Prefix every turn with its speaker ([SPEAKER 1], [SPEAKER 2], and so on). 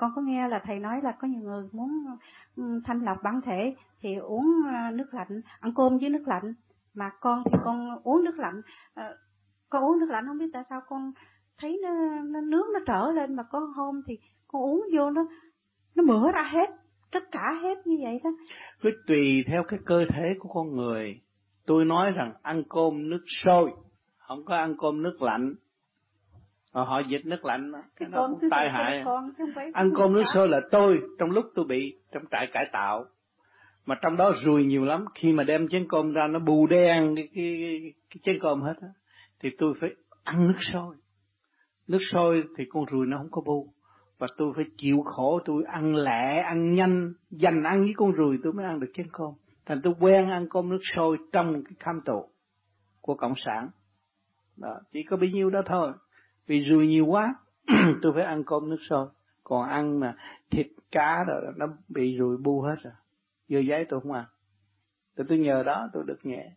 [SPEAKER 1] con có nghe là thầy nói là có nhiều người muốn ừ, thanh lọc bản thể thì uống ờ, nước lạnh ăn cơm với nước lạnh. Mà con thì con uống nước lạnh. Ờ, con uống nước lạnh không biết tại sao con thấy nó, nó nước nó trở lên. Mà có hôm thì con uống vô nó nó mửa ra hết tất cả hết như vậy đó.
[SPEAKER 2] Cứ tùy theo cái cơ thể của con người. Tôi nói rằng ăn cơm nước sôi không có ăn cơm nước lạnh họ, họ dịch nước lạnh cái nó cũng tai hại. con, ăn cơm nước sôi là tôi trong lúc tôi bị trong trại cải tạo. Mà trong đó ruồi nhiều lắm. Khi mà đem chén cơm ra nó bù đen cái cái, cái, chén cơm hết á thì tôi phải ăn nước sôi. Nước sôi thì con ruồi nó không có bu. Và tôi phải chịu khổ tôi ăn lẹ ăn nhanh dành ăn với con ruồi tôi mới ăn được chén cơm. Thành tôi quen ăn cơm nước sôi trong cái kham tù của cộng sản. Đó chỉ có bấy nhiêu đó thôi vì rùi nhiều quá, tôi phải ăn cơm nước sôi. Còn ăn mà thịt cá rồi nó bị rùi bu hết rồi. Dưa giấy tôi không ăn. Tôi tôi nhờ đó tôi được nhẹ.